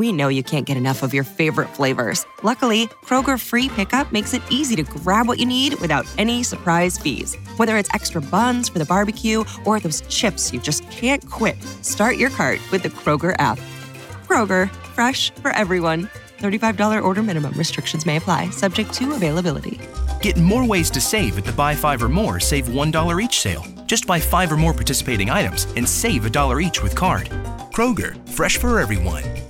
We know you can't get enough of your favorite flavors. Luckily, Kroger Free Pickup makes it easy to grab what you need without any surprise fees. Whether it's extra buns for the barbecue or those chips you just can't quit, start your cart with the Kroger app. Kroger, fresh for everyone. $35 order minimum. Restrictions may apply, subject to availability. Get more ways to save at the Buy Five or More Save $1 each sale. Just buy five or more participating items and save a dollar each with card. Kroger, fresh for everyone.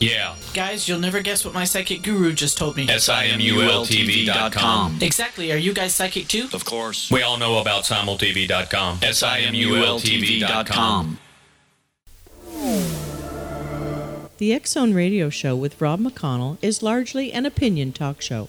Yeah. Guys, you'll never guess what my psychic guru just told me. S-I-M-U-L-T-V.com. Exactly. Are you guys psychic too? Of course. We all know about simultv.com. S-I-M-U-L-T-V.com. The X Zone Radio Show with Rob McConnell is largely an opinion talk show.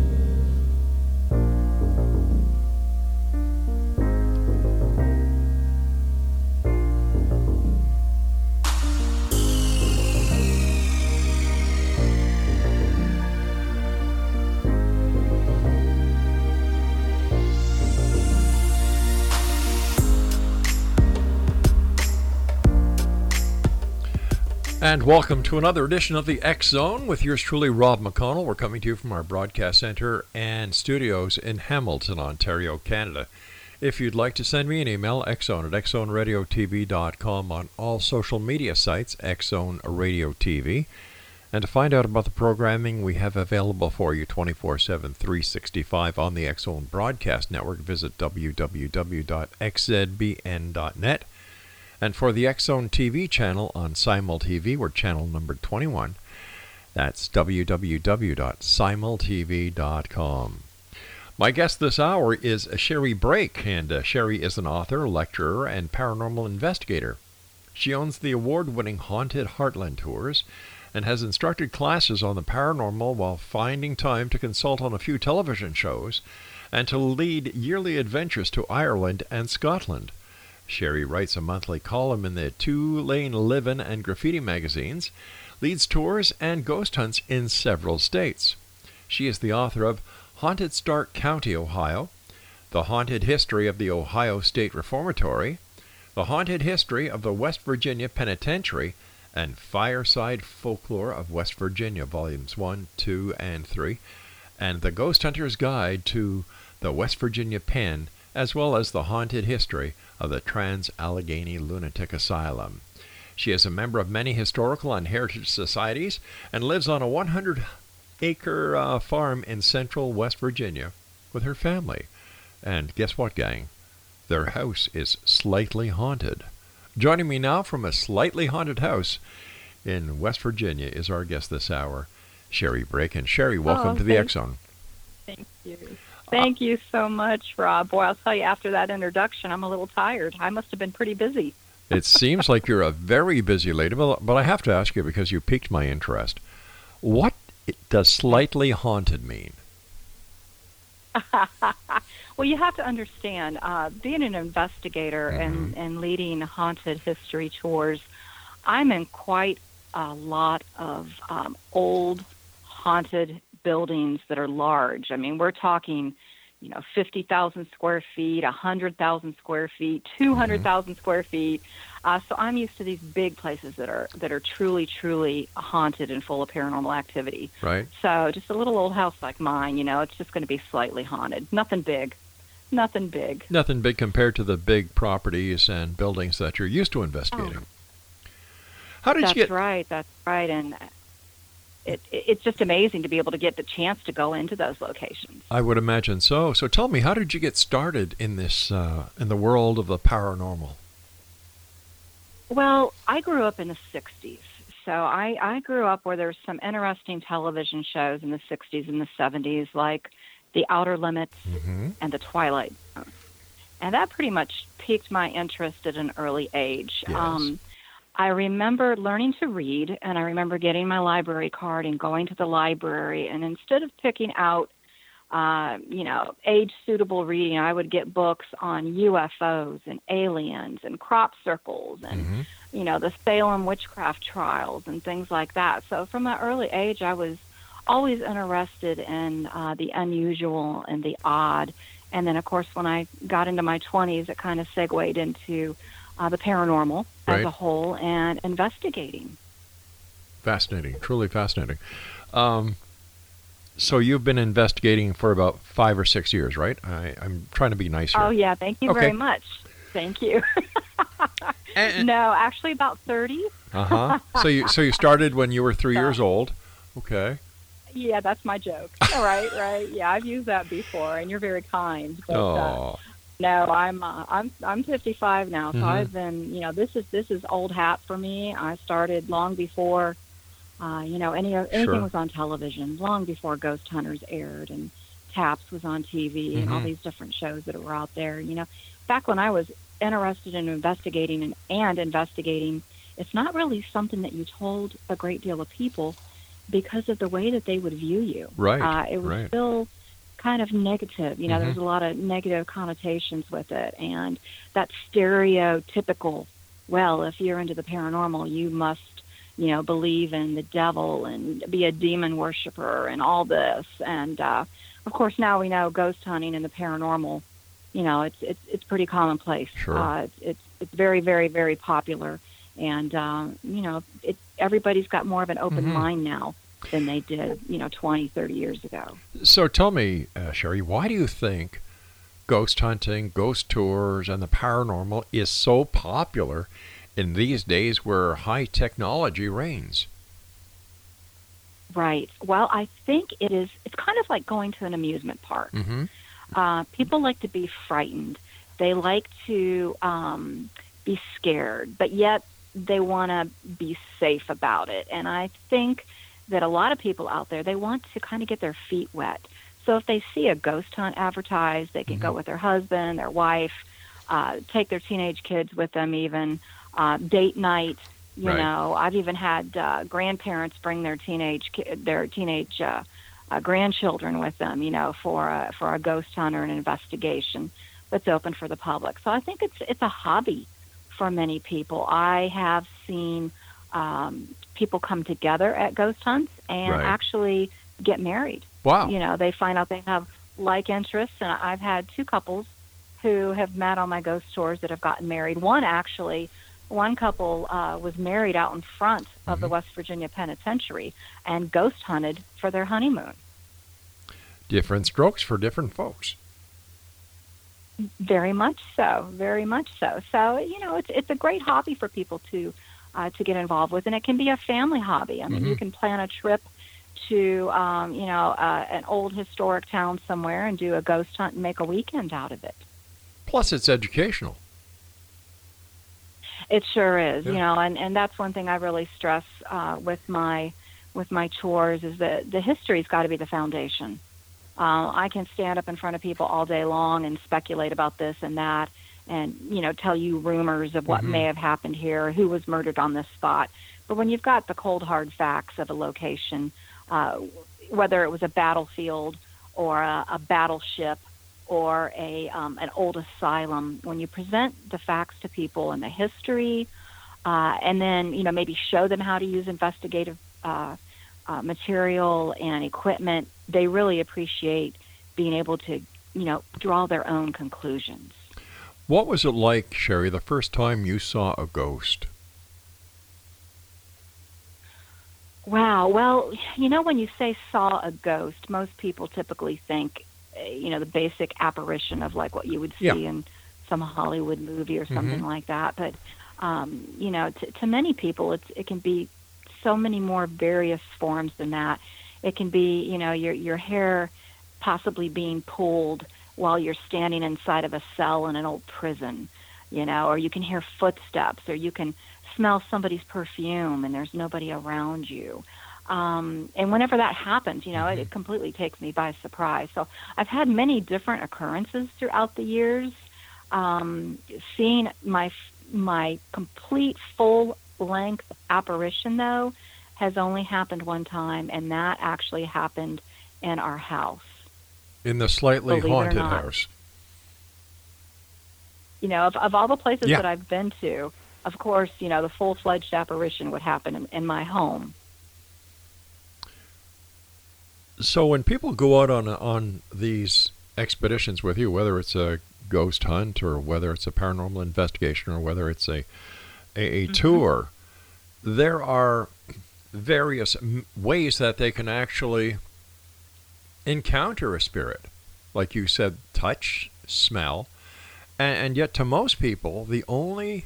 And welcome to another edition of the X Zone with yours truly, Rob McConnell. We're coming to you from our broadcast center and studios in Hamilton, Ontario, Canada. If you'd like to send me an email, xzone at xzoneradiotv.com on all social media sites, Xzone Radio TV. And to find out about the programming we have available for you 24 7, 365 on the Xzone Broadcast Network, visit www.xzbn.net. And for the Zone TV channel on Simul TV, we're channel number 21. That's www.simultv.com. My guest this hour is Sherri Brake, and uh, Sherri is an author, lecturer, and paranormal investigator. She owns the award winning Haunted Heartland Tours and has instructed classes on the paranormal while finding time to consult on a few television shows and to lead yearly adventures to Ireland and Scotland. Sherri writes a monthly column in the Two Lane Livin' and Graffiti magazines, leads tours and ghost hunts in several states. She is the author of Haunted Stark County, Ohio, The Haunted History of the Ohio State Reformatory, The Haunted History of the West Virginia Penitentiary, and Fireside Folklore of West Virginia, Volumes 1, 2, and 3, and The Ghost Hunter's Guide to the West Virginia Pen, as well as The Haunted History of the Trans Allegheny Lunatic Asylum. She is a member of many historical and heritage societies and lives on a 100 acre uh, farm in central West Virginia with her family. And guess what, gang? their house is slightly haunted. Joining me now from a slightly haunted house in West Virginia is our guest this hour, Sherri Brake. And Sherri, welcome oh, to the Zone. Thank you. Thank you so much, Rob. Boy, I'll tell you, after that introduction, I'm a little tired. I must have been pretty busy. it seems like you're a very busy lady, but I have to ask you because you piqued my interest. What does slightly haunted mean? well, you have to understand, uh, being an investigator Mm-hmm. and, and leading haunted history tours, I'm in quite a lot of um, old haunted buildings that are large. I mean, we're talking, you know, 50,000 square feet, 100,000 square feet, 200,000 square feet. Uh, so I'm used to these big places that are that are truly, truly haunted and full of paranormal activity. Right. So just a little old house like mine, you know, it's just going to be slightly haunted. Nothing big. Nothing big. Nothing big compared to the big properties and buildings that you're used to investigating. How did Oh. That's you get? That's right. That's right. And it, it, it's just amazing to be able to get the chance to go into those locations. I would imagine so. So tell me, how did you get started in this uh, in the world of the paranormal? Well, I grew up in the 60s. So I, I grew up where there's some interesting television shows in the 60s and the 70s, like The Outer Limits and The Twilight Zone. And that pretty much piqued my interest at an early age. Yes. Um, I remember learning to read, and I remember getting my library card and going to the library. And instead of picking out, uh, you know, age suitable reading, I would get books on UFOs and aliens and crop circles and, you know, the Salem witchcraft trials and things like that. So from an early age, I was always interested in uh, the unusual and the odd. And then, of course, when I got into my 20s, it kind of segued into uh, the paranormal as Right. a whole and investigating. Fascinating, truly fascinating. Um, so you've been investigating for about five or six years, right? I, I'm trying to be nice here. Oh, yeah. Thank you Okay. very much. Thank you. no, actually, about 30. Uh huh. so you so you started when you were three years old. Okay. Yeah, that's my joke. All right, right. Yeah, I've used that before, and you're very kind. But, uh, Oh, No, I'm uh, I'm I'm 55 now, so Mhm. I've been you know this is this is old hat for me. I started long before, uh, you know any anything Sure. was on television, long before Ghost Hunters aired and Taps was on TV and all Mhm. these different shows that were out there. You know, back when I was interested in investigating and, and investigating, it's not really something that you told a great deal of people because of the way that they would view you. Right, Uh, it was right. still kind of negative. You know, Mhm. there's a lot of negative connotations with it, and that stereotypical. Well, if you're into the paranormal, you must, you know, believe in the devil and be a demon worshiper and all this. And uh, of course, now we know ghost hunting and the paranormal. You know, it's it's it's pretty commonplace. Sure. Uh, it's, it's it's very very very popular, and um, you know, it everybody's got more of an open Mhm. mind now than they did, you know, 20, 30 years ago. So tell me, uh, Sherri, why do you think ghost hunting, ghost tours, and the paranormal is so popular in these days where high technology reigns? Right. Well, I think it is. It's kind of like going to an amusement park. Mm-hmm. Uh, people like to be frightened. They like to um, be scared, but yet they want to be safe about it. And I think that a lot of people out there they want to kind of get their feet wet. So if they see a ghost hunt advertised, they can go with their husband, their wife, uh, take their teenage kids with them, even uh, date night. You Right. know, I've even had uh, grandparents bring their teenage ki- their teenage uh, uh, grandchildren with them. You know, for a, for a ghost hunt or an investigation that's open for the public. So I think it's it's a hobby for many people. I have seen um, people come together at ghost hunts and Right. actually get married. Wow. You know, they find out they have like interests, and I've had two couples who have met on my ghost tours that have gotten married. One actually, one couple uh, was married out in front of the West Virginia Penitentiary and ghost hunted for their honeymoon. Different strokes for different folks. Very much so, very much so. So you know, it's it's a great hobby for people to uh, to get involved with, and it can be a family hobby. I mean, you Mhm. can plan a trip to um, you know uh, an old historic town somewhere and do a ghost hunt and make a weekend out of it. Plus, it's educational. It sure is, Yeah. you know, and and that's one thing I really stress uh, with my with my chores is that the history's got to be the foundation. Uh, I can stand up in front of people all day long and speculate about this and that, and you know, tell you rumors of what Mhm. may have happened here, who was murdered on this spot. But when you've got the cold hard facts of a location, uh, whether it was a battlefield or a, a battleship or a um, an old asylum, when you present the facts to people and the history, uh, and then you know maybe show them how to use investigative uh, uh, material and equipment, they really appreciate being able to you know draw their own conclusions. What was it like, Sherri, the first time you saw a ghost? Wow. Well, you know, when you say saw a ghost, most people typically think, uh, you know, the basic apparition of like what you would see Yeah. in some Hollywood movie or something Mhm. like that. But, um, you know, to, to many people, it's it can be so many more various forms than that. It can be, you know, your your hair possibly being pulled while you're standing inside of a cell in an old prison, you know, or you can hear footsteps, or you can smell somebody's perfume and there's nobody around you. Um, and whenever that happens, you know, it, it completely takes me by surprise. So I've had many different occurrences throughout the years. Um, seeing my my complete full length apparition though has only happened one time, and that actually happened in our house. In the slightly Believe it or haunted house. you know, of, of all the places Yeah. that I've been to, of course, you know, the full fledged apparition would happen in, in my home. So when people go out on on these expeditions with you, whether it's a ghost hunt or whether it's a paranormal investigation or whether it's a a, a mm-hmm. tour, there are various m- ways that they can actually encounter a spirit, like you said, touch, smell, and, and yet to most people, the only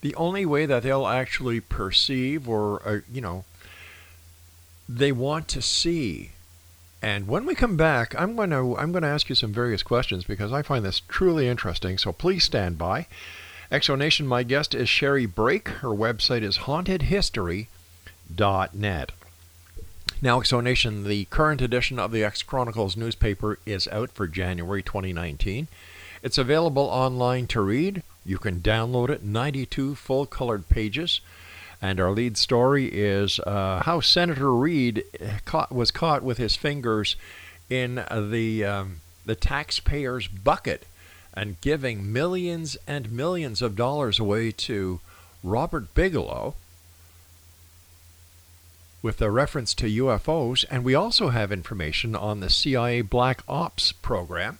the only way that they'll actually perceive or uh, you know they want to see. And when we come back, I'm going to I'm going to ask you some various questions because I find this truly interesting. So please stand by. X Zone Nation, my guest is Sherri Brake. Her website is hauntedhistory.net. Now, X Zone Nation, the current edition of the X Chronicles newspaper is out for January 2019. It's available online to read. You can download it, 92 full colored pages. And our lead story is uh, how Senator Reid caught, was caught with his fingers in the, um, the taxpayer's bucket and giving millions and millions of dollars away to Robert Bigelow with a reference to UFOs. And we also have information on the CIA Black Ops program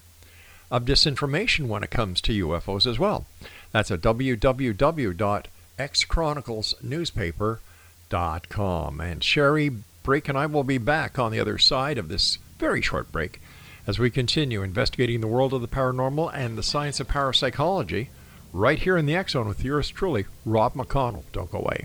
of disinformation when it comes to UFOs as well. That's at www.xchroniclesnewspaper.com. And Sherri Brake and I will be back on the other side of this very short break as we continue investigating the world of the paranormal and the science of parapsychology right here in the Zone with yours truly, Rob McConnell. Don't go away.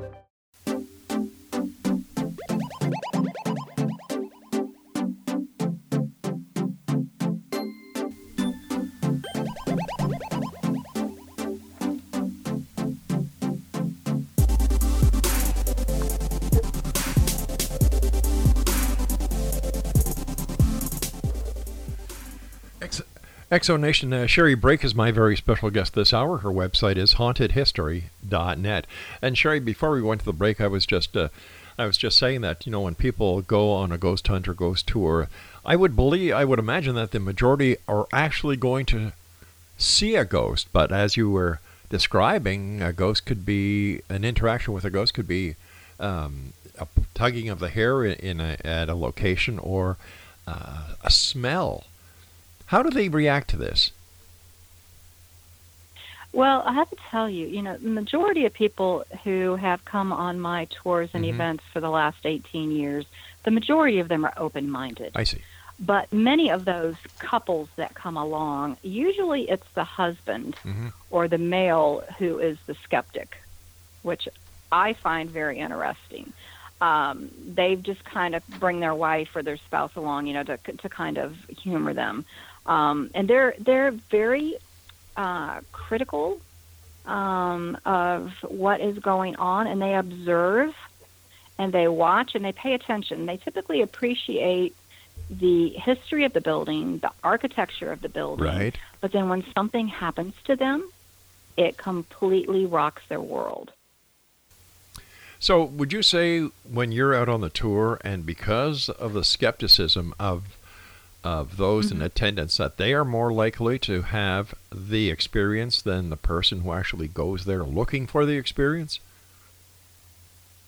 X Zone Nation, uh, Sherri Brake is my very special guest this hour. Her website is hauntedhistory.net. And Sherri, before we went to the break, I was just uh, I was just saying that you know when people go on a ghost hunt or ghost tour, I would believe I would imagine that the majority are actually going to see a ghost. But as you were describing, a ghost could be an interaction with a ghost could be um, a tugging of the hair in, in a, at a location or uh, a smell how do they react to this? Well, I have to tell you, you know, the majority of people who have come on my tours and mm-hmm. events for the last 18 years, the majority of them are open minded. I see. But many of those couples that come along, usually it's the husband mm-hmm. or the male who is the skeptic, which I find very interesting. Um, they just kind of bring their wife or their spouse along, you know, to to kind of humor them um, and they're they're very uh, critical um, of what is going on, and they observe and they watch and they pay attention. They typically appreciate the history of the building, the architecture of the building. Right. But then when something happens to them, it completely rocks their world. So, would you say when you're out on the tour, and because of the skepticism of of those mm-hmm. in attendance that they are more likely to have the experience than the person who actually goes there looking for the experience?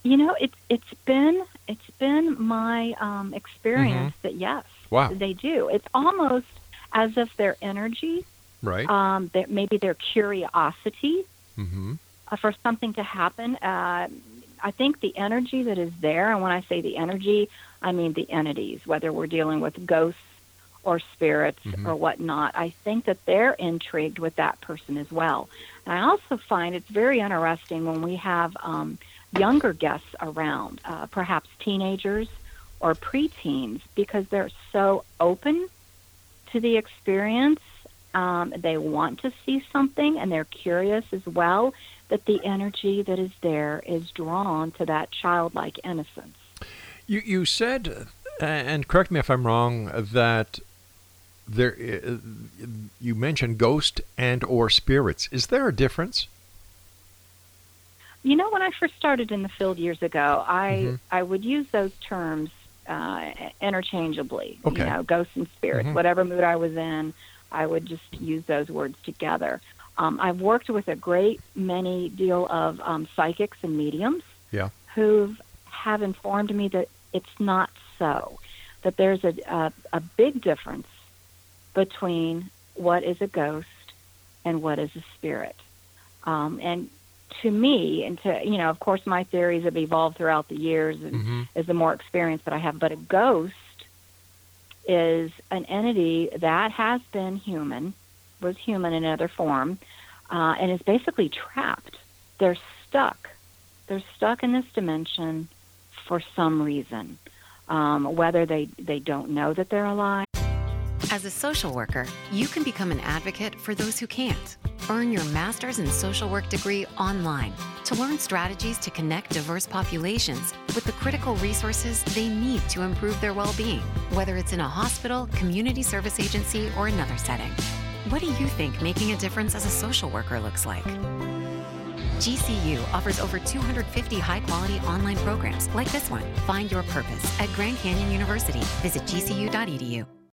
You know, it's it's been it's been my um, experience mm-hmm. that yes, wow. they do. It's almost as if their energy, right? Um, that maybe their curiosity mm-hmm. uh, for something to happen. Uh, I think the energy that is there, and when I say the energy, I mean the entities, whether we're dealing with ghosts or spirits mm-hmm. or whatnot. I think that they're intrigued with that person as well. And I also find it's very interesting when we have um, younger guests around, uh, perhaps teenagers or preteens, because they're so open to the experience. Um, they want to see something and they're curious as well that the energy that is there is drawn to that childlike innocence. You you said, uh, and correct me if I'm wrong, that there uh, you mentioned ghost and or spirits. Is there a difference? You know, when I first started in the field years ago, I Mhm. I would use those terms uh, interchangeably. Okay. You know, ghosts and spirits. Mhm. Whatever mood I was in, I would just use those words together. Um, I've worked with a great many deal of um, psychics and mediums Yeah. who have informed me that it's not so. That there's a, a a big difference between what is a ghost and what is a spirit. Um, and to me, and to you know, of course, my theories have evolved throughout the years, and Mhm. as the more experience that I have. But a ghost is an entity that has been human, was human in another form, uh, and is basically trapped. They're stuck. They're stuck in this dimension for some reason, um, whether they they don't know that they're alive. As a social worker, you can become an advocate for those who can't. Earn your master's in social work degree online to learn strategies to connect diverse populations with the critical resources they need to improve their well being, whether it's in a hospital, community service agency, or another setting. What do you think making a difference as a social worker looks like? GCU offers over 250 high quality online programs like this one. Find your purpose at Grand Canyon University. Visit gcu.edu.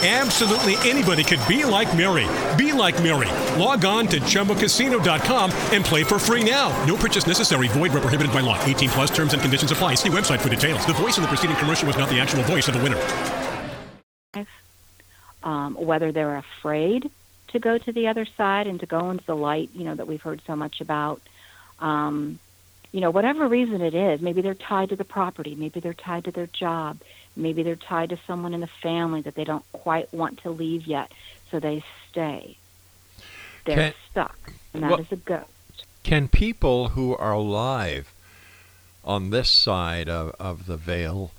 Absolutely anybody could be like Mary. Be like Mary. Log on to ChumbaCasino.com and play for free now. No purchase necessary. Void where prohibited by law. 18 plus terms and conditions apply. See website for details. The voice in the preceding commercial was not the actual voice of the winner. um, whether they're afraid to go to the other side and to go into the light, you know, that we've heard so much about. Um, you know, whatever reason it is, maybe they're tied to the property, maybe they're tied to their job, maybe they're tied to someone in the family that they don't quite want to leave yet, so they stay. They're Can- stuck, and that is Well- a ghost. Can people who are alive on this side of, of the veil,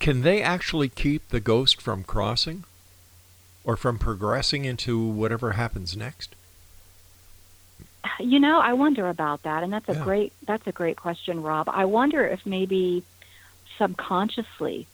can they actually keep the ghost from crossing? Or from progressing into whatever happens next? You know, I wonder about that, and that's a Yeah. great that's a great question, Rob. I wonder if maybe subconsciously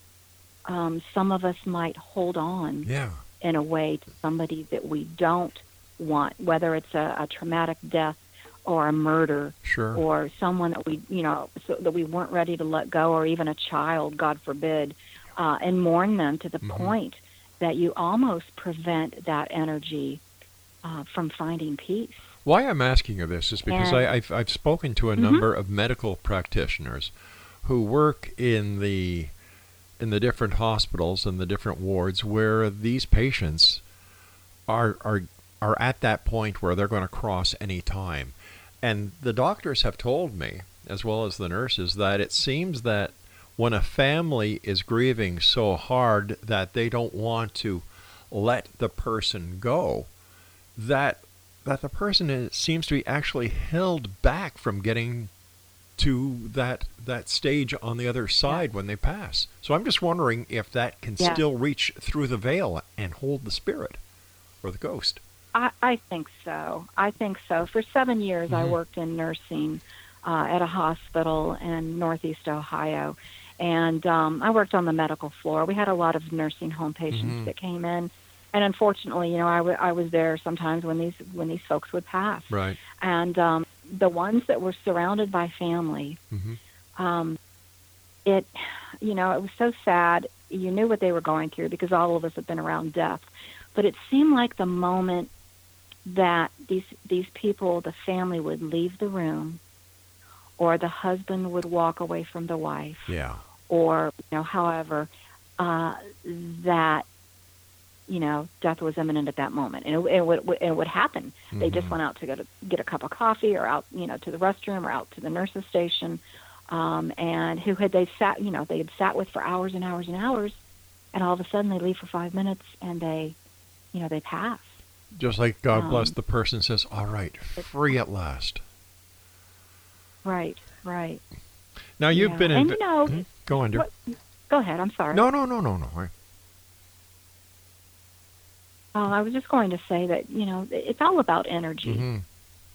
um, some of us might hold on Yeah. in a way to somebody that we don't want, whether it's a, a traumatic death or a murder Sure. or someone that we you know so that we weren't ready to let go, or even a child, God forbid, uh, and mourn them to the Mhm. point that you almost prevent that energy uh, from finding peace. Why I'm asking you this is because And- I, I've, I've spoken to a Mhm. number of medical practitioners who work in the in the different hospitals and the different wards where these patients are are are at that point where they're going to cross any time. And the doctors have told me, as well as the nurses, that it seems that when a family is grieving so hard that they don't want to let the person go, that that the person is, seems to be actually held back from getting to that that stage on the other side when they pass. So I'm just wondering if that can Yeah. still reach through the veil and hold the spirit or the ghost. I, I think so. I think so. For seven years, I Mhm. worked in nursing uh, at a hospital in Northeast Ohio, and um, I worked on the medical floor. We had a lot of nursing home patients Mhm. that came in, and unfortunately, you know, I, w- I was there sometimes when these when these folks would pass, Right. and um, the ones that were surrounded by family, Mhm. um, it, you know, it was so sad. You knew what they were going through because all of us have been around death, but it seemed like the moment that these these people, the family, would leave the room, or the husband would walk away from the wife, Yeah. or you know, however, uh, that you know, death was imminent at that moment, and it, it would it would happen. They just Mhm. went out to get a, get a cup of coffee, or out you know to the restroom, or out to the nurse's station, um, and who had they sat you know they had sat with for hours and hours and hours, and all of a sudden they leave for five minutes and they, you know, they pass. Just like God bless Um, the person says, "All right, free at last." Right, right. Now you've Yeah. been in. And you know, Mhm. Go on, dear. what- go ahead. I'm sorry. No, no, no, no, no. I- Uh, I was just going to say that you know it's all about energy Mhm.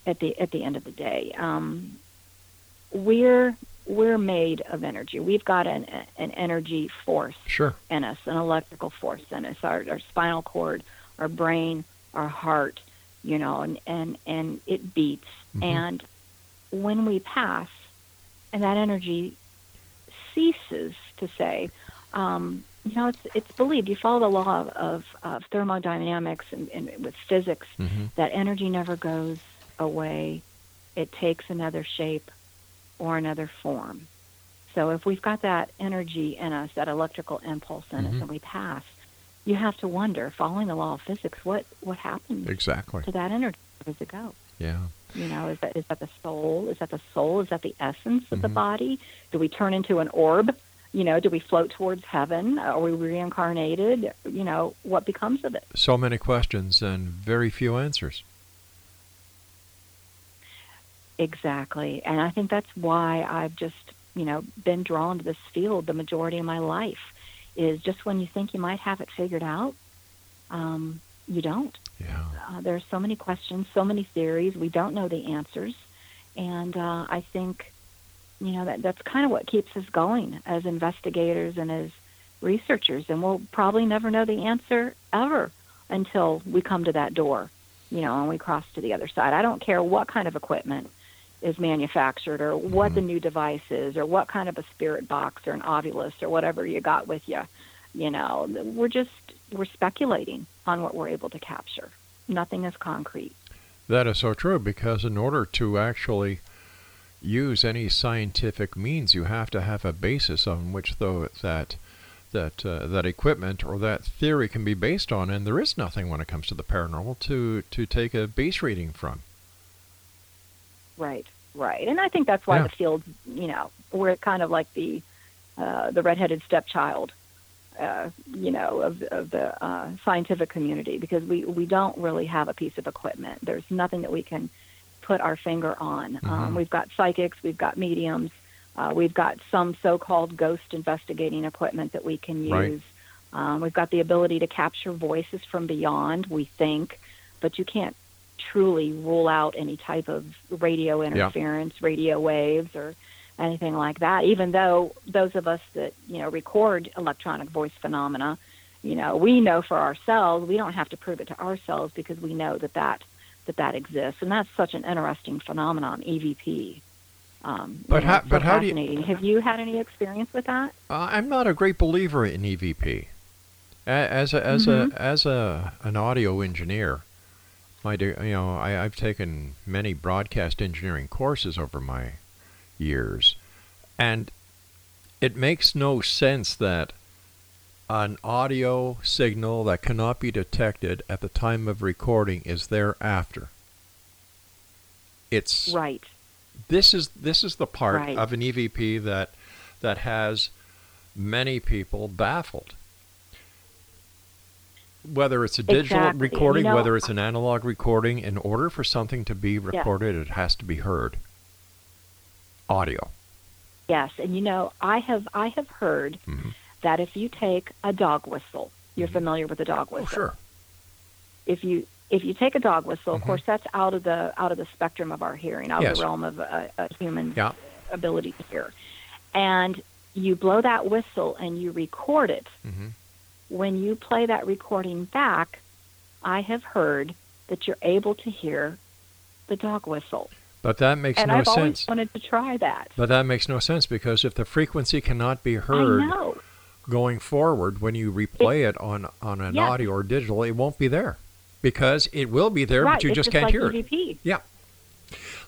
at the at the end of the day. Um, we're we're made of energy. We've got an an energy force Sure. in us, an electrical force in us. Our, our spinal cord, our brain, our heart, you know, and and and it beats. Mhm. And when we pass, and that energy ceases to say, um, you know, it's it's believed. You follow the law of, of, thermodynamics and, and with physics Mhm. that energy never goes away. It takes another shape or another form. So if we've got that energy in us, that electrical impulse in us, Mhm. and we pass, you have to wonder, following the law of physics, what what happens Exactly. to that energy? Where does it go? Yeah. You know, is that is that the soul? Is that the soul? Is that the essence of the Mhm. body? Do we turn into an orb? You know, do we float towards heaven? Are we reincarnated? You know, what becomes of it? So many questions and very few answers. Exactly. And I think that's why I've just, you know, been drawn to this field the majority of my life is just when you think you might have it figured out, um, you don't. Yeah. Uh, there are so many questions, so many theories. We don't know the answers. And uh, I think, you know, that that's kind of what keeps us going as investigators and as researchers. And we'll probably never know the answer ever until we come to that door, you know, and we cross to the other side. I don't care what kind of equipment is manufactured or what the mm-hmm. new device is or what kind of a spirit box or an Ovilus or whatever you got with you. You know, we're just, we're speculating on what we're able to capture. Nothing is concrete. That is so true because in order to actually use any scientific means, you have to have a basis on which though that that uh, that equipment or that theory can be based on, and there is nothing when it comes to the paranormal to to take a base reading from. Right, right. And I think that's why Yeah. the field, you know, we're kind of like the uh, the redheaded stepchild, uh, you know, of, of the uh, scientific community because we, we don't really have a piece of equipment. There's nothing that we can put our finger on. Um, Mhm. we've got psychics, we've got mediums, uh, we've got some so-called ghost investigating equipment that we can use. Right. Um, we've got the ability to capture voices from beyond, we think, but you can't truly rule out any type of radio interference, radio waves, or anything like that. Even though those of us that you know record electronic voice phenomena, you know, we know for ourselves, we don't have to prove it to ourselves because we know that that that that exists, and that's such an interesting phenomenon, EVP. Um, But you know, how- so but how do you- Have you had any experience with that? Uh, I'm not a great believer in EVP. As a, as Mhm. a as a an audio engineer, do you know I, I've taken many broadcast engineering courses over my years, and it makes no sense that an audio signal that cannot be detected at the time of recording is thereafter. It's Right. this is this is the part Right. of an EVP that that has many people baffled. Whether it's a digital Exactly. And, you recording, know, whether it's an analog recording, in order for something to be recorded, it has to be heard. Audio. Yes, and you know, I have I have heard Mm-hmm. That if you take a dog whistle, you're familiar with a dog whistle. Oh, sure. If you if you take a dog whistle, of Mhm. course, that's out of the out of the spectrum of our hearing, out of the realm of a, a human's Yeah. ability to hear, and you blow that whistle and you record it. Mhm. When you play that recording back, I have heard that you're able to hear the dog whistle, But that makes and no I've always wanted to try that. But that makes no sense because if the frequency cannot be heard I know. Going forward when you replay it, on on an audio or digital, it won't be there because it will be there, right, but you it's just just can't like hear it. Yeah.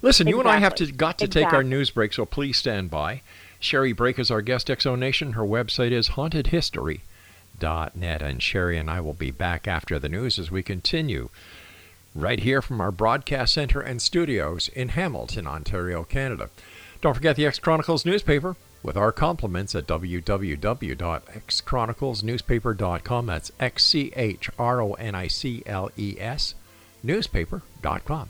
Listen, you and I have to got to take our news break, so please stand by. Sherri Brake is our guest, X Zone Nation. Her website is hauntedhistory.net, and Sherri and I will be back after the news as we continue right here from our broadcast center and studios in Hamilton, Ontario, Canada. Don't forget the X Chronicles newspaper with our compliments at www.xchroniclesnewspaper.com. That's X C H R O N I C L E S newspaper.com.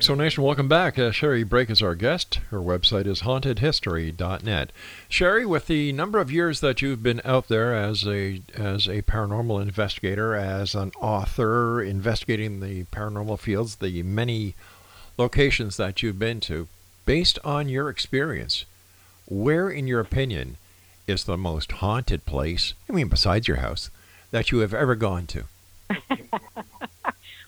Hey, X Zone Nation, welcome back. Uh, Sherri Brake is our guest. Her website is hauntedhistory.net. Sherri, with the number of years that you've been out there as a as a paranormal investigator, as an author, investigating the paranormal fields, the many locations that you've been to, based on your experience, where, in your opinion, is the most haunted place, I mean, besides your house, that you have ever gone to?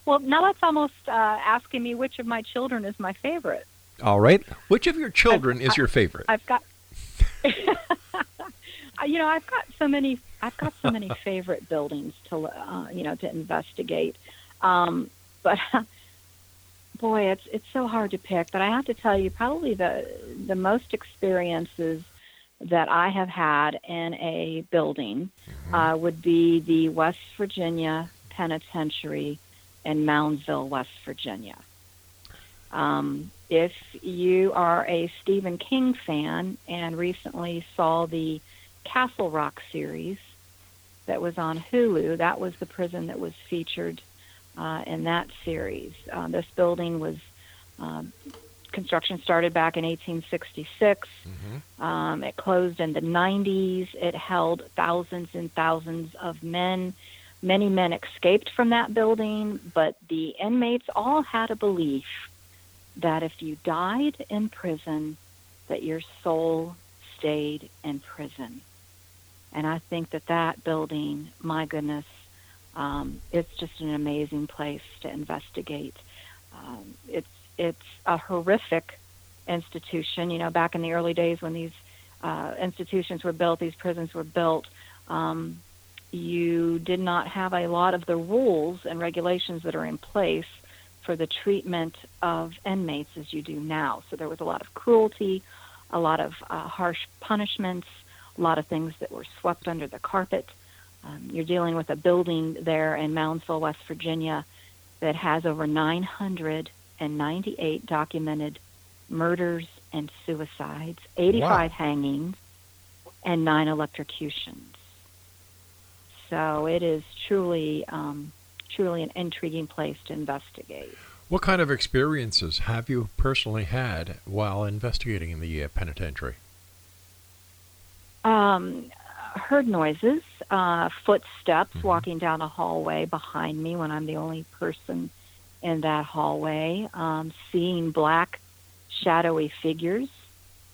Well, now that's almost uh, asking me which of my children is my favorite. All right. Which of your children I've, is your favorite? I've got. you know, I've got so many. I've got so many favorite buildings to, uh, you know, to investigate. Um, but boy, it's it's so hard to pick. But I have to tell you, probably the the most experiences that I have had in a building mm-hmm. uh, would be the West Virginia Penitentiary in Moundsville, West Virginia. Um, if you are a Stephen King fan and recently saw the Castle Rock series that was on Hulu, that was the prison that was featured uh, in that series. Uh, this building was um, construction started back in 1866. Mm-hmm. Um, it closed in the 90s. It held thousands and thousands of men Many men escaped from that building, but the inmates all had a belief that if you died in prison, that your soul stayed in prison. And I think that that building, my goodness, um, it's just an amazing place to investigate. Um, it's it's a horrific institution. You know, back in the early days when these uh, institutions were built, these prisons were built. Um, you did not have a lot of the rules and regulations that are in place for the treatment of inmates as you do now. So there was a lot of cruelty, a lot of uh, harsh punishments, a lot of things that were swept under the carpet. Um, you're dealing with a building there in Moundsville, West Virginia, that has over 998 documented murders and suicides, 85 wow. hangings, and nine electrocutions. So it is truly, um, truly an intriguing place to investigate. What kind of experiences have you personally had while investigating in the uh, penitentiary? Um, heard noises, uh, footsteps mm-hmm. walking down a hallway behind me when I'm the only person in that hallway, um, seeing black, shadowy figures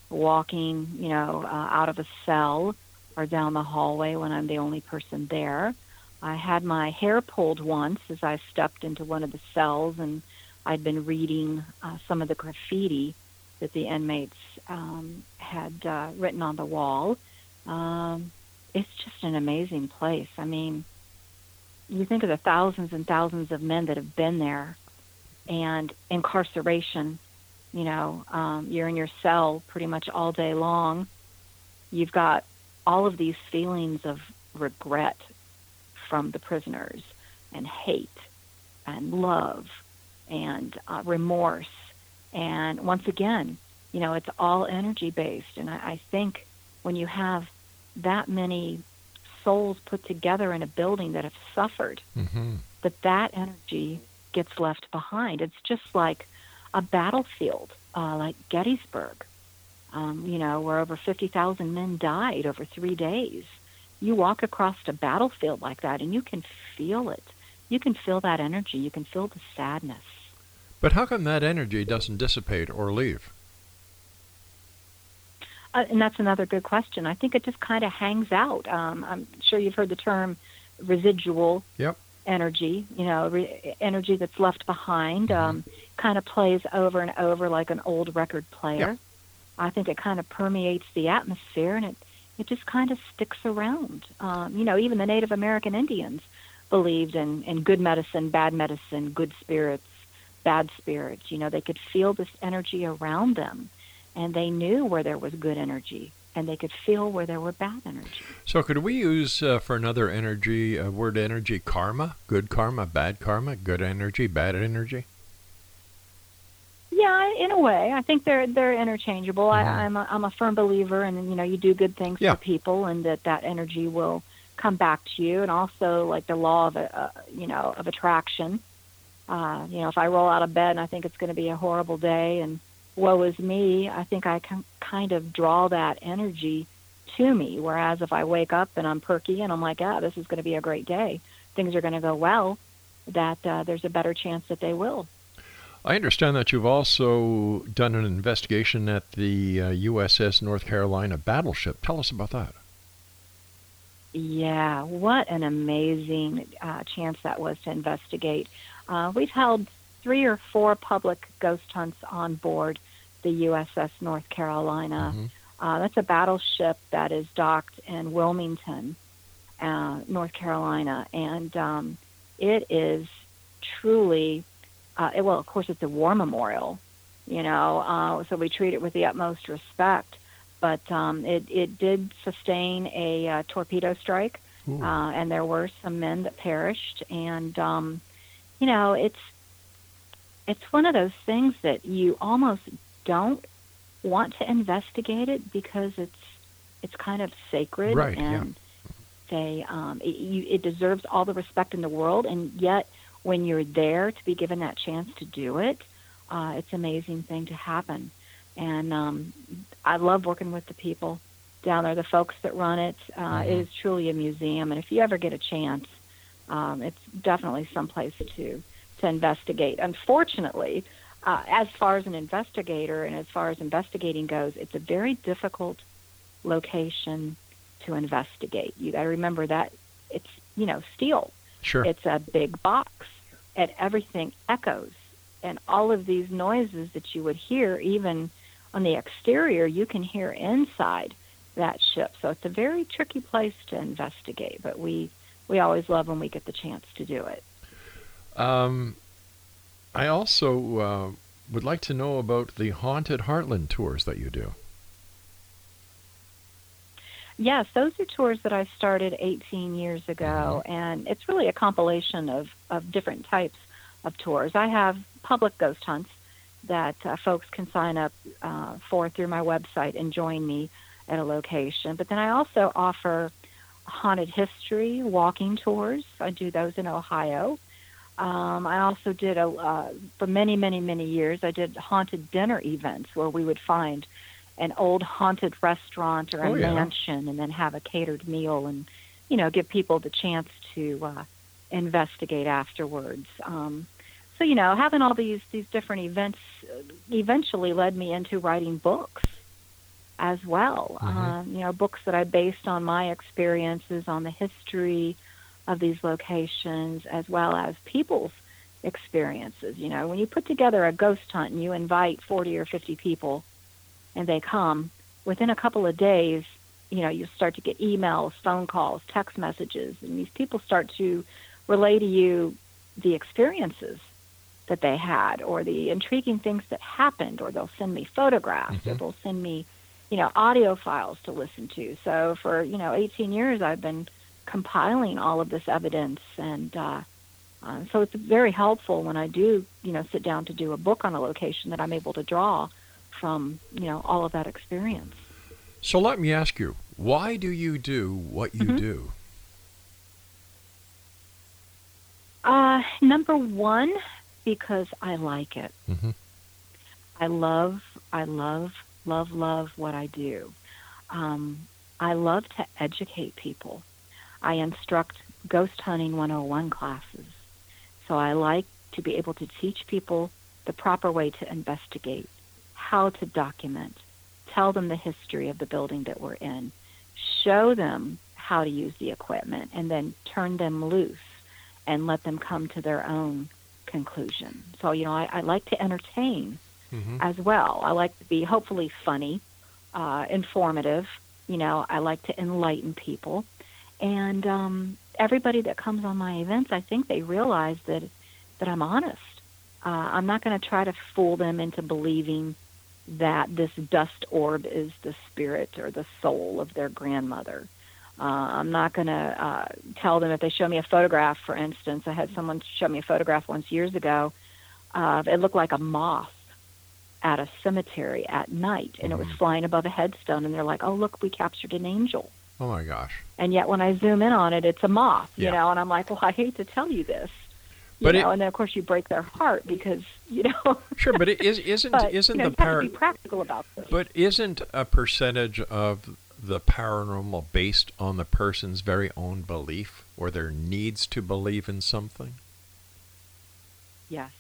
walking, you know, uh, out of a cell or down the hallway when I'm the only person there. I had my hair pulled once as I stepped into one of the cells, and I'd been reading uh, some of the graffiti that the inmates um, had uh, written on the wall. Um, it's just an amazing place. I mean, you think of the thousands and thousands of men that have been there, and incarceration. You know, um, you're in your cell pretty much all day long. You've got all of these feelings of regret from the prisoners and hate and love and uh, remorse. And once again, you know, it's all energy based. And I, I think when you have that many souls put together in a building that have suffered, mm-hmm. that that energy gets left behind. It's just like a battlefield, uh, like Gettysburg, um, you know, where over 50,000 men died over three days you walk across a battlefield like that and you can feel it. You can feel that energy. You can feel the sadness. But how come that energy doesn't dissipate or leave? Uh, and that's another good question. I think it just kind of hangs out. Um, I'm sure you've heard the term residual yep. energy. You know, re- energy that's left behind. Mm-hmm. Um, kind of plays over and over like an old record player. Yep. I think it kind of permeates the atmosphere, and it it just kind of sticks around. Um, you know, even the Native American Indians believed in, in good medicine, bad medicine, good spirits, bad spirits. You know, they could feel this energy around them, and they knew where there was good energy, and they could feel where there were bad energy. So, could we use uh, for another energy uh, word energy karma? Good karma, bad karma, good energy, bad energy? Yeah, in a way, I think they're they're interchangeable. Mm-hmm. I, I'm a, I'm a firm believer, and you know, you do good things yeah. for people, and that that energy will come back to you. And also, like the law of a, uh, you know of attraction. Uh, you know, if I roll out of bed and I think it's going to be a horrible day, and woe is me, I think I can kind of draw that energy to me. Whereas if I wake up and I'm perky and I'm like, ah, this is going to be a great day, things are going to go well, that uh, there's a better chance that they will. I understand that you've also done an investigation at the uh, USS North Carolina battleship. Tell us about that. Yeah, what an amazing uh, chance that was to investigate. Uh, we've held three or four public ghost hunts on board the USS North Carolina. Mm-hmm. Uh, that's a battleship that is docked in Wilmington, uh, North Carolina, and um, it is truly uh, it, well, of course, it's a war memorial, you know, uh, so we treat it with the utmost respect. But um, it, it did sustain a uh, torpedo strike, uh, and there were some men that perished. And, um, you know, it's it's one of those things that you almost don't want to investigate it because it's it's kind of sacred right, and yeah. they um, it, you, it deserves all the respect in the world, and yet when you're there to be given that chance to do it, uh, it's an amazing thing to happen. And um, I love working with the people down there, the folks that run it. Uh, mm-hmm. it is truly a museum, and if you ever get a chance, um, it's definitely someplace to to investigate. Unfortunately, uh, as far as an investigator and as far as investigating goes, it's a very difficult location to investigate. You got to remember that it's you know steel. Sure. It's a big box and everything echoes. And all of these noises that you would hear, even on the exterior, you can hear inside that ship. So it's a very tricky place to investigate, but we, we always love when we get the chance to do it. Um, I also uh, would like to know about the Haunted Heartland tours that you do. Yes, those are tours that I started 18 years ago, and it's really a compilation of, of different types of tours. I have public ghost hunts that uh, folks can sign up uh, for through my website and join me at a location. But then I also offer haunted history walking tours. I do those in Ohio. Um, I also did a uh, for many, many, many years. I did haunted dinner events where we would find an old haunted restaurant or a Oh, yeah. mansion and then have a catered meal and you know give people the chance to uh, investigate afterwards. Um, so you know having all these these different events uh, eventually led me into writing books as well. Um, you know books that I based on my experiences on the history of these locations as well as people's experiences. You know when you put together a ghost hunt and you invite forty or fifty people and they come, within a couple of days, you know, you start to get emails, phone calls, text messages, and these people start to relay to you the experiences that they had or the intriguing things that happened, or they'll send me photographs, or they'll send me, you know, audio files to listen to. So for, you know, 18 years, I've been compiling all of this evidence and, uh, uh, so it's very helpful when I do, you know, sit down to do a book on a location that I'm able to draw from, you know, all of that experience. So let me ask you, why do you do what you Mhm. do? Uh, number one, because I like it. Mhm. I love, I love, love, love what I do. Um, I love to educate people. I instruct ghost hunting 101 classes. So I like to be able to teach people the proper way to investigate, how to document, tell them the history of the building that we're in, show them how to use the equipment, and then turn them loose and let them come to their own conclusion. So, you know, I, I like to entertain as well. I like to be hopefully funny, uh, informative. You know, I like to enlighten people. And um, everybody that comes on my events, I think they realize that, that I'm honest. Uh, I'm not going to try to fool them into believing that this dust orb is the spirit or the soul of their grandmother. Uh, I'm not going to uh, tell them if they show me a photograph, for instance. I had someone show me a photograph once years ago. Uh, it looked like a moth at a cemetery at night, and it was flying above a headstone. And they're like, "Oh, look, we captured an angel." Oh my gosh. And yet, when I zoom in on it, it's a moth. yeah. You know, and I'm like, "Well, I hate to tell you this." But it- and then of course you break their heart because you know. Sure, but it is isn't but, isn't you know, the par- to be practical about this. but isn't a percentage of the paranormal based on the person's very own belief or their needs to believe in something? Yes.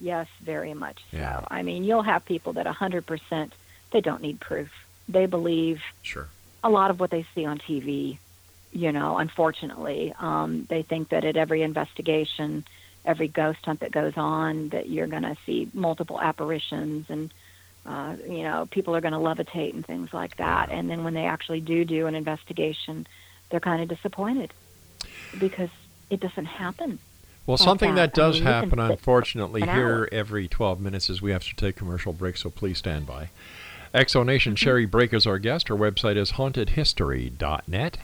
Yes, very much Yeah. so. I mean, you'll have people that a 100% they don't need proof. They believe Sure. a lot of what they see on TV, you know, unfortunately. Um, they think that at every investigation, every ghost hunt that goes on, that you're going to see multiple apparitions and, uh, you know, people are going to levitate and things like that. And then when they actually do do an investigation, they're kind of disappointed because it doesn't happen. Well, something that, that. I does mean, happen, unfortunately, here hour. every 12 minutes is we have to take commercial break, so please stand by. X Zone Nation Mm-hmm. Sherri Brake is our guest. Her website is hauntedhistory.net.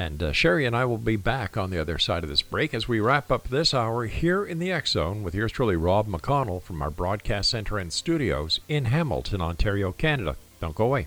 And uh, Sherri and I will be back on the other side of this break as we wrap up this hour here in the X Zone with yours truly, Rob McConnell, from our broadcast center and studios in Hamilton, Ontario, Canada. Don't go away.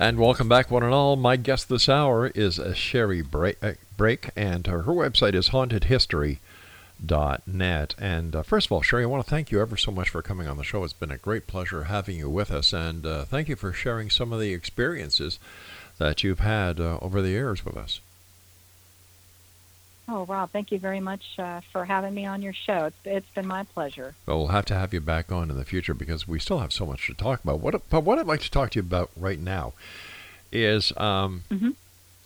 And welcome back, one and all. My guest this hour is Sherri uh, and uh, her website is hauntedhistory.net. And uh, first of all, Sherri, I want to thank you ever so much for coming on the show. It's been a great pleasure having you with us, and uh, thank you for sharing some of the experiences that you've had uh, over the years with us. Oh, Rob, thank you very much uh, for having me on your show. It's, it's been my pleasure. Well, we'll have to have you back on in the future because we still have so much to talk about. What, but what I'd like to talk to you about right now is um, Mhm.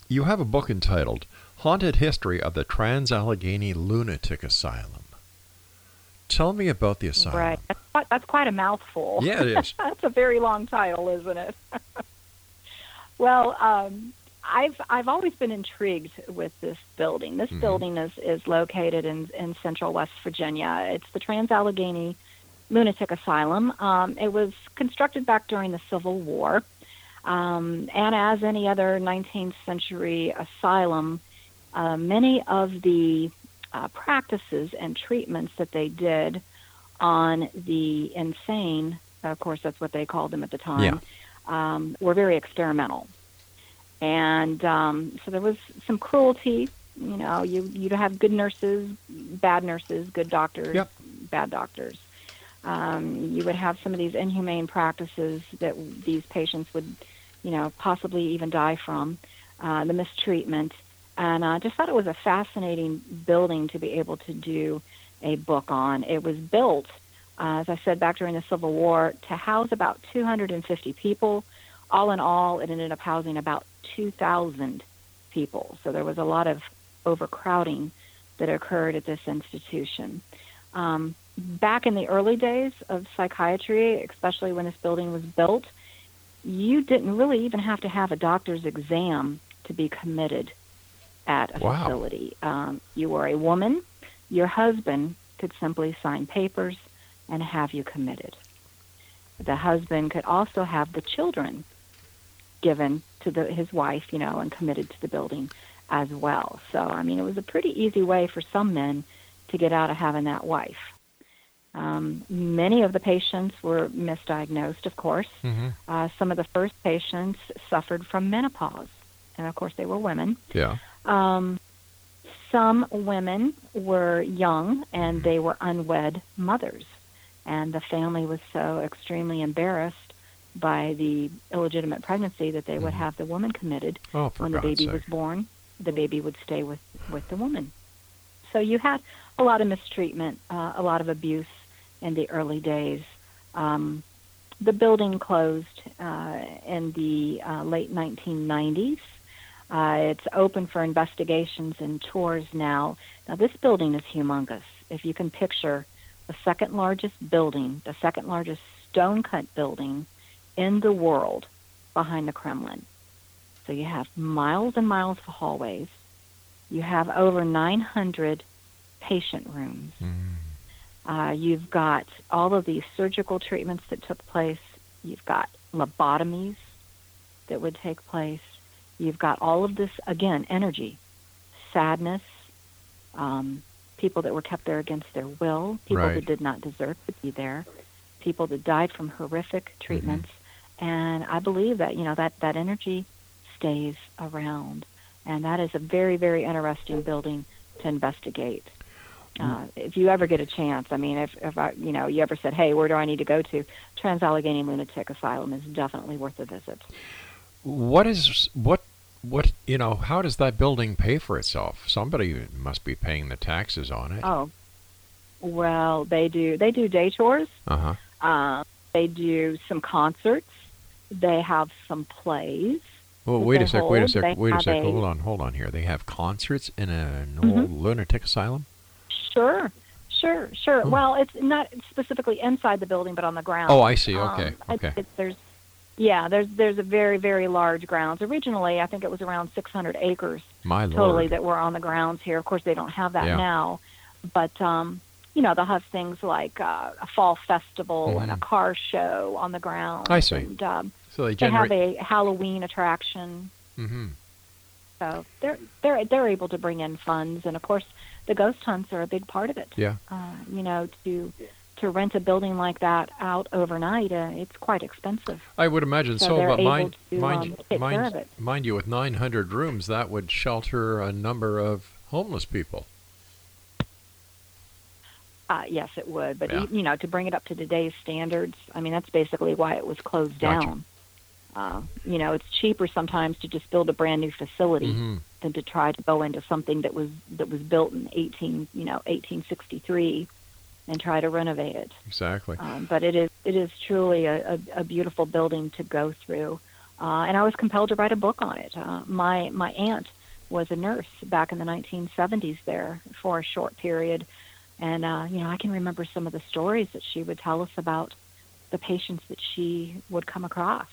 you have a book entitled Haunted History of the Trans Allegheny Lunatic Asylum. Tell me about the asylum. Right. That's quite, that's quite a mouthful. Yeah, it is. that's a very long title, isn't it? well, um, I've I've always been intrigued with this building. This Mhm. building is is located in in central West Virginia. It's the Trans Allegheny Lunatic Asylum. Um, it was constructed back during the Civil War, um, and as any other 19th century asylum, uh, many of the uh, practices and treatments that they did on the insane, of course, that's what they called them at the time, um, were very experimental. And um, so there was some cruelty. You know, you you'd have good nurses, bad nurses, good doctors, Yep. bad doctors. Um, you would have some of these inhumane practices that these patients would, you know, possibly even die from, uh, the mistreatment. And I just thought it was a fascinating building to be able to do a book on. It was built, uh, as I said, back during the Civil War to house about 250 people. All in all, it ended up housing about 2,000 people. So there was a lot of overcrowding that occurred at this institution. Um, back in the early days of psychiatry, especially when this building was built, you didn't really even have to have a doctor's exam to be committed at a Wow. facility. Um, you were a woman, your husband could simply sign papers and have you committed. The husband could also have the children given to the, his wife, you know, and committed to the building as well. So, I mean, it was a pretty easy way for some men to get out of having that wife. Um, many of the patients were misdiagnosed, of course. Mm-hmm. Uh, some of the first patients suffered from menopause, and of course, they were women. Yeah. Um, some women were young and they were unwed mothers, and the family was so extremely embarrassed by the illegitimate pregnancy that they would have the woman committed. Oh, for when the baby sake. was born, the baby would stay with with the woman. So you had a lot of mistreatment, uh, a lot of abuse in the early days. Um, the building closed uh, in the uh, late 1990s. Uh, it's open for investigations and tours now. Now, this building is humongous. If you can picture the second largest building, the second largest stone cut building in the world behind the Kremlin. So you have miles and miles of hallways. You have over 900 patient rooms. Uh, you've got all of these surgical treatments that took place. You've got lobotomies that would take place. You've got all of this, again, energy, sadness, um, people that were kept there against their will, people Right. that did not deserve to be there, people that died from horrific treatments. And I believe that, you know, that, that energy stays around. And that is a very, very interesting building to investigate. Uh, if you ever get a chance, I mean, if, if I, you know, you ever said, "Hey, where do I need to go to?" Trans Allegheny Lunatic Asylum is definitely worth a visit. What is what what you know? How does that building pay for itself? Somebody must be paying the taxes on it. Oh, well, they do. They do day tours. Uh huh. Um, they do some concerts. They have some plays. Well, wait a sec. Wait a sec. They Wait a sec. Hold on. Hold on here. They have concerts in an Mm-hmm. old lunatic asylum. Sure, sure, sure. Well, it's not specifically inside the building, but on the ground. Oh, I see. Um, Okay, I- okay. it- there's, yeah, there's there's a very very large grounds. Originally, I think it was around 600 acres My Lord. totally that were on the grounds here. Of course, they don't have that Yeah. now, but um, you know they'll have things like uh, a fall festival and a Mhm. car show on the ground. I see. And, um, So they they have a Halloween attraction. mm-hmm. So they're they're they're able to bring in funds, and of course, the ghost hunts are a big part of it. Yeah. Uh, you know, to to rent a building like that out overnight, uh, it's quite expensive. I would imagine So so, but mind, to, mind, um, mind, care of it. mind you, with 900 rooms, that would shelter a number of homeless people. Uh, yes, it would, but Yeah. you know, to bring it up to today's standards, I mean, that's basically why it was closed Gotcha. down. Uh, you know, it's cheaper sometimes to just build a brand new facility Mhm. than to try to go into something that was that was built in 18, you know, 1863, and try to renovate it. Exactly. Um, but it is it is truly a, a, a beautiful building to go through, uh, and I was compelled to write a book on it. Uh, my my aunt was a nurse back in the 1970s there for a short period, and uh, you know I can remember some of the stories that she would tell us about the patients that she would come across.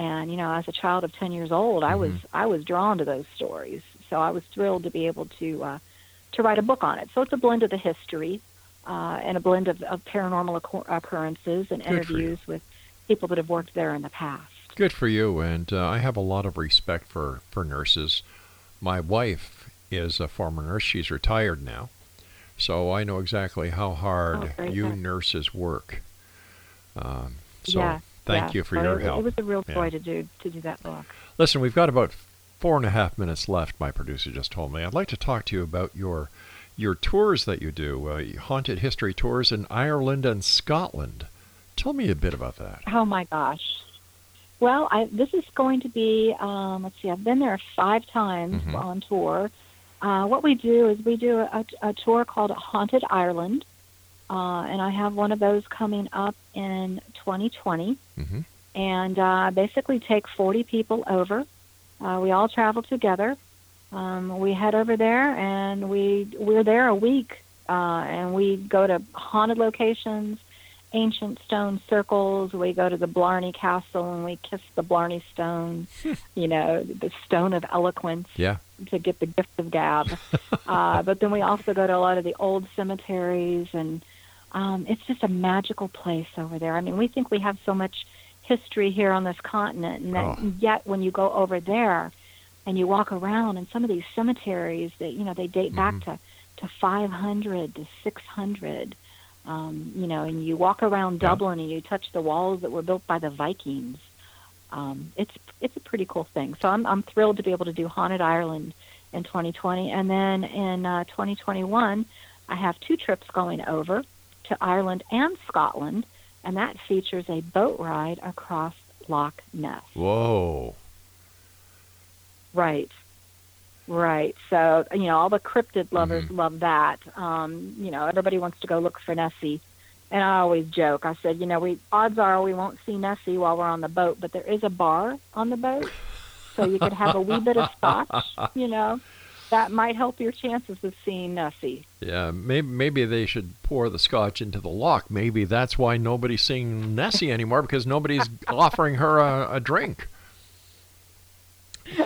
And you know, as a child of 10 years old, I was I was drawn to those stories. So I was thrilled to be able to uh, to write a book on it. So it's a blend of the history uh, and a blend of, of paranormal occur- occurrences and Good interviews with people that have worked there in the past. Good for you, and uh, I have a lot of respect for, for nurses. My wife is a former nurse. She's retired now. So I know exactly how hard Oh, you nurses work. Um, so yeah, thank yeah. you for So your it, help. It was a real Yeah. joy to do to do that book. Listen, we've got about four and a half minutes left. My producer just told me. I'd like to talk to you about your your tours that you do, uh, haunted history tours in Ireland and Scotland. Tell me a bit about that. Oh my gosh. Well, I, this is going to be, um, let's see, I've been there five times Mhm. on tour. Uh, what we do is we do a, a tour called Haunted Ireland, uh, and I have one of those coming up in 2020. Mhm. And uh, basically take 40 people over. Uh, we all travel together. Um, we head over there, and we we're there a week, uh, and we go to haunted locations, ancient stone circles. We go to the Blarney Castle and we kiss the Blarney Stone, you know, the Stone of Eloquence Yeah. to get the gift of gab. uh, but then we also go to a lot of the old cemeteries, and um, it's just a magical place over there. I mean, we think we have so much history here on this continent, and that, Oh. yet when you go over there and you walk around, and some of these cemeteries that you know they date back to to 500 to 600. Um, you know, and you walk around Dublin and you touch the walls that were built by the Vikings. Um, it's it's a pretty cool thing. So I'm I'm thrilled to be able to do Haunted Ireland in 2020, and then in uh, 2021, I have two trips going over to Ireland and Scotland, and that features a boat ride across Loch Ness. Whoa. Right. Right. So, you know, all the cryptid lovers Mm-hmm. love that. Um, you know, everybody wants to go look for Nessie. And I always joke. I said, you know, we odds are we won't see Nessie while we're on the boat, but there is a bar on the boat. So you could have a wee bit of scotch, you know. That might help your chances of seeing Nessie. Yeah, maybe maybe they should pour the scotch into the loch. Maybe that's why nobody's seeing Nessie anymore because nobody's offering her a, a drink.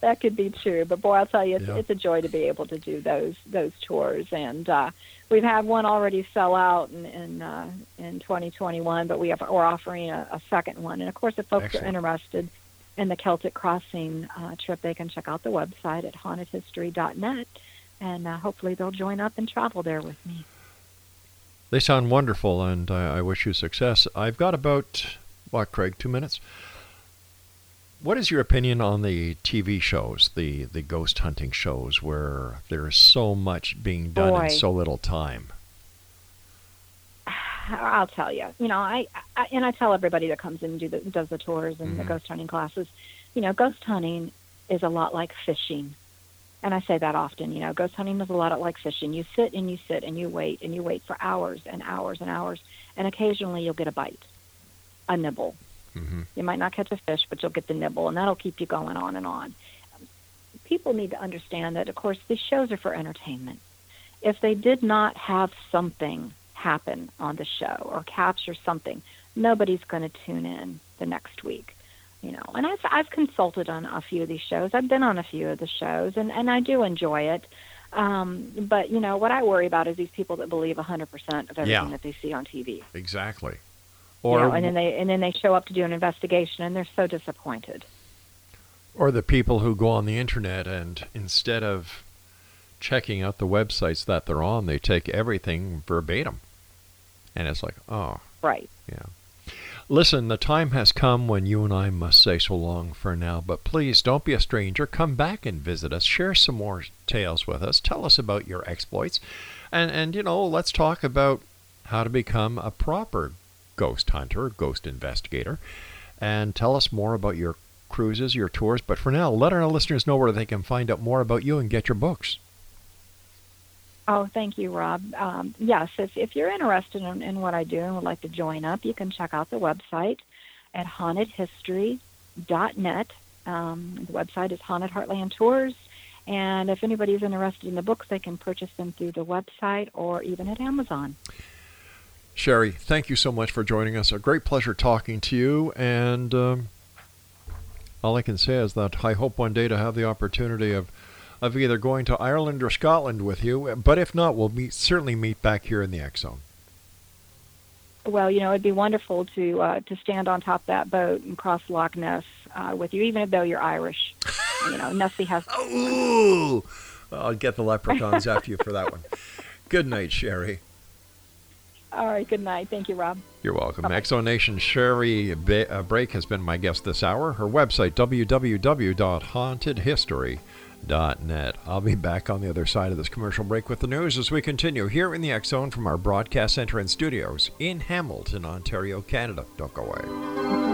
that could be true. But boy, I'll tell you, it's, Yeah. it's a joy to be able to do those those tours. And uh, we've had one already sell out in in, uh, in 2021, but we have we're offering a, a second one. And of course, if folks Excellent. are interested in the Celtic Crossing uh, trip, they can check out the website at hauntedhistory.net, and uh, hopefully they'll join up and travel there with me. They sound wonderful, and I, I wish you success. I've got about what, Craig, two minutes. What is your opinion on the TV shows, the the ghost hunting shows, where there's so much being done Boy. in so little time? I'll tell you. You know, I, I and I tell everybody that comes in and do the, does the tours and the Mhm. ghost hunting classes. You know, ghost hunting is a lot like fishing, and I say that often. You know, ghost hunting is a lot like fishing. You sit and you sit and you wait and you wait for hours and hours and hours, and occasionally you'll get a bite, a nibble. Mm-hmm. You might not catch a fish, but you'll get the nibble, and that'll keep you going on and on. People need to understand that, of course, these shows are for entertainment. If they did not have something happen on the show or capture something, nobody's going to tune in the next week. You know, and I've I've consulted on a few of these shows. I've been on a few of the shows, and and I do enjoy it. Um, but you know what I worry about is these people that believe 100% of everything Yeah. that they see on TV. Exactly. You Or know, and then they and then they show up to do an investigation and they're so disappointed. or the people who go on the internet and instead of checking out the websites that they're on, they take everything verbatim, and it's like, oh, Right. Yeah. Listen, the time has come when you and I must say so long for now, but please don't be a stranger. Come back and visit us. Share some more tales with us. Tell us about your exploits. And and you know, let's talk about how to become a proper ghost hunter, ghost investigator, and tell us more about your cruises, your tours. But for now, let our listeners know where they can find out more about you and get your books. Oh, thank you, Rob. Um, yes, if, if you're interested in, in what I do and would like to join up, you can check out the website at hauntedhistory.net. Um, the website is Haunted Heartland Tours. And if anybody's interested in the books, they can purchase them through the website or even at Amazon. Sherri, thank you so much for joining us. A great pleasure talking to you. And um, all I can say is that I hope one day to have the opportunity of, of either going to Ireland or Scotland with you. But if not, we'll meet, certainly meet back here in the X Zone. Well, you know, it'd be wonderful to uh, to stand on top of that boat and cross Loch Ness uh, with you, even though you're Irish. you know, Nessie has. Ooh! I'll get the leprechauns after you for that one. Good night, Sherri. All right. Good night. Thank you, Rob. You're welcome. Bye-bye. Exonation Sherri ba- uh, Brake has been my guest this hour. Her website, www.hauntedhistory.net. I'll be back on the other side of this commercial break with the news as we continue here in the X Zone from our broadcast center and studios in Hamilton, Ontario, Canada. Don't go away.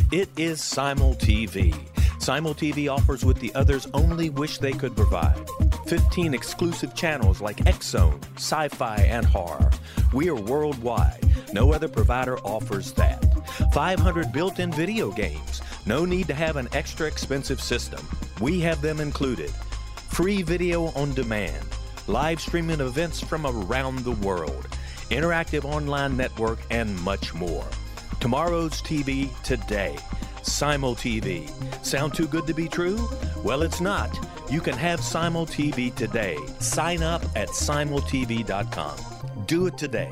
It is Simul TV. Simul TV offers what the others only wish they could provide 15 exclusive channels like X Zone, Sci Fi, and Horror. We are worldwide. No other provider offers that. 500 built in video games. No need to have an extra expensive system. We have them included. Free video on demand. Live streaming events from around the world. Interactive online network, and much more. Tomorrow's TV today. Simul TV. Sound too good to be true? Well, it's not. You can have Simul TV today. Sign up at simultv.com. Do it today.